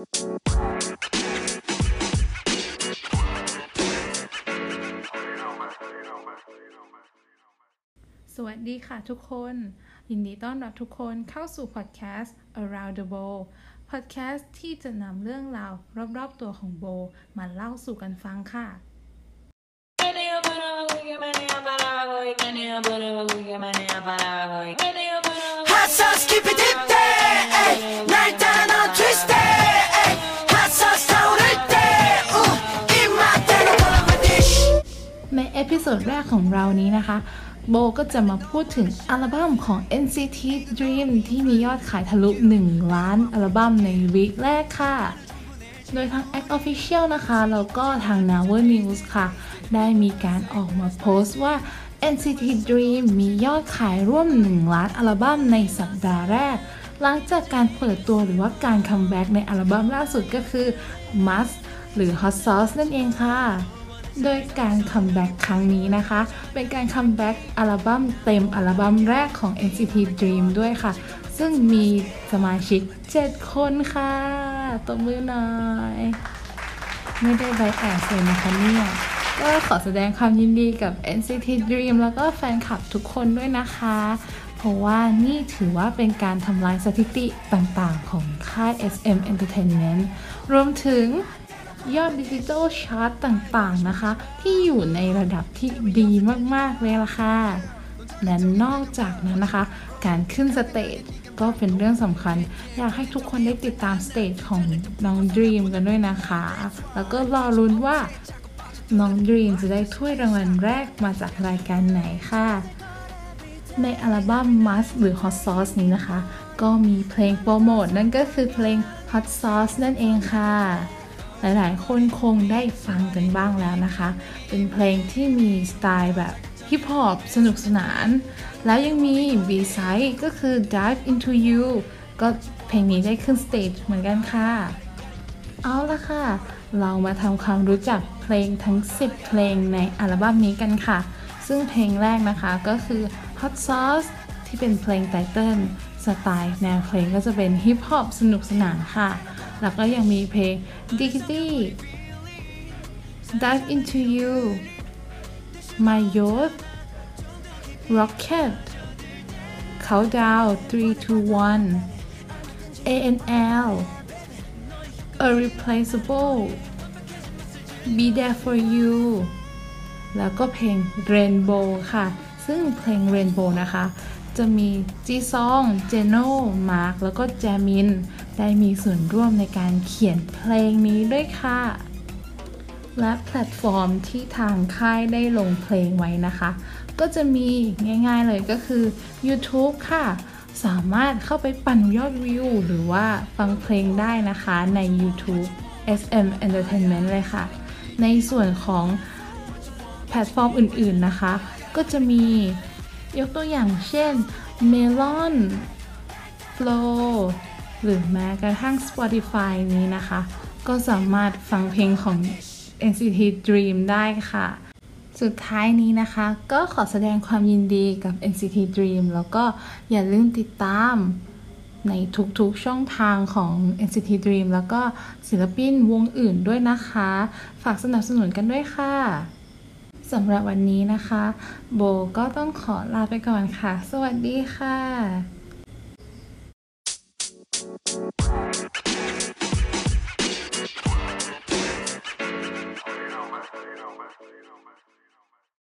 สวัสดีค่ะทุกคน ยินดีต้อนรับทุกคนเข้าสู่พอดแคสต์ Around the Bow พอดแคสต์ที่จะนำเรื่องราวรอบๆตัวของโบ มาเล่าสู่กันฟังค่ะ Hot sauce, keep it dip day. episode แรกของเรานี้นะคะ โบก็จะมาพูดถึงอัลบั้มของ NCT Dream ที่มียอดขายทะลุ 1 ล้านอัลบั้มใน week แรกค่ะ โดยทาง Act Official นะคะแล้วก็ทาง Naver News ค่ะ ได้มีการออกมาโพสต์ว่า NCT Dream มียอดขายร่วม 1 ล้านอัลบั้มในสัปดาห์แรก หลังจากการเปิดตัวหรือว่าการคัมแบ็กในอัลบั้มล่าสุดก็คือ Must หรือ Hot Sauce นั่นเองค่ะ โดยการ comeback ครั้งนี้นะคะ เป็นการ comeback อัลบั้มเต็มอัลบั้มแรกของ NCT Dream ด้วยค่ะ ซึ่งมีสมาชิก 7 คนค่ะตบมือหน่อย ไม่ได้ bias เลยนะคะเนี่ยก็ขอแสดงความยินดีกับ NCT Dream แล้วก็แฟนคลับทุกคนด้วยนะคะ เพราะว่านี่ถือว่าเป็นการทำลายสถิติต่างๆ ของค่าย SM Entertainment รวมถึง ยอด digital chart ต่างๆนะคะ ที่อยู่ในระดับที่ดีมากๆเลยล่ะค่ะและนอกจากนั้นนะคะ การขึ้น stage ก็เป็นเรื่องสำคัญ อยากให้ทุกคนได้ติดตาม stage ของน้อง Dream กันด้วยนะคะ แล้วก็รอลุ้นว่าน้อง Dream จะได้ถ้วยรางวัลแรกมาจากรายการไหนค่ะ ในอัลบั้ม 맛 หรือ Hot Sauce นี้นะคะ ก็มีเพลงโปรโมทนั่นก็คือเพลง Hot Sauce นั่นเองค่ะ หลายๆ คนคงได้ฟังกันบ้างแล้วนะคะ เป็นเพลงที่มีสไตล์แบบฮิปฮอปสนุกสนาน แล้วยังมี B-side ก็คือ Dive Into You ก็เพลงนี้ได้ขึ้น stage เหมือนกันค่ะ เอาละค่ะ เรามาทำความรู้จักเพลงทั้ง 10 เพลงในอัลบั้มนี้กันค่ะ ซึ่งเพลงแรกนะคะก็คือ Hot Sauce ที่เป็นเพลง title สไตล์แนวเพลงก็จะเป็นฮิปฮอปสนุกสนานค่ะ แล้วก็ยังมีเพลง Diggity, Dive Into You My Youth Rocket Countdown 3 2 1 ANL Irreplaceable Be There For You แล้วก็เพลง Rainbow ค่ะ ซึ่งเพลง Rainbow นะคะ จะมีจีซอง เจโน่ มาร์กแล้วก็แจมิน ได้มีส่วนร่วมในการเขียนเพลงนี้ด้วยค่ะ และแพลตฟอร์มที่ทางค่ายได้ลงเพลงไว้นะคะ ก็จะมีง่ายๆเลยก็คือ YouTube ค่ะ สามารถเข้าไปปั่นยอดวิว หรือว่าฟังเพลงได้นะคะใน YouTube SM Entertainment เลยค่ะ ในส่วนของแพลตฟอร์มอื่นๆนะคะ ก็จะมียกตัวอย่างเช่น Melon, FLO หรือแม้กระทั่ง Spotify นี้นะคะ ก็สามารถฟังเพลงของ NCT Dream ได้ค่ะ สุดท้ายนี้นะคะ ก็ขอแสดงความยินดีกับ NCT Dream แล้วก็อย่าลืมติดตามในทุกๆช่องทางของ NCT Dream แล้วก็ศิลปินวงอื่นด้วยนะคะ ฝากสนับสนุนกันด้วยค่ะสำหรับวันนี้นะคะ โบก็ต้องขอลาไปก่อนค่ะ สวัสดีค่ะ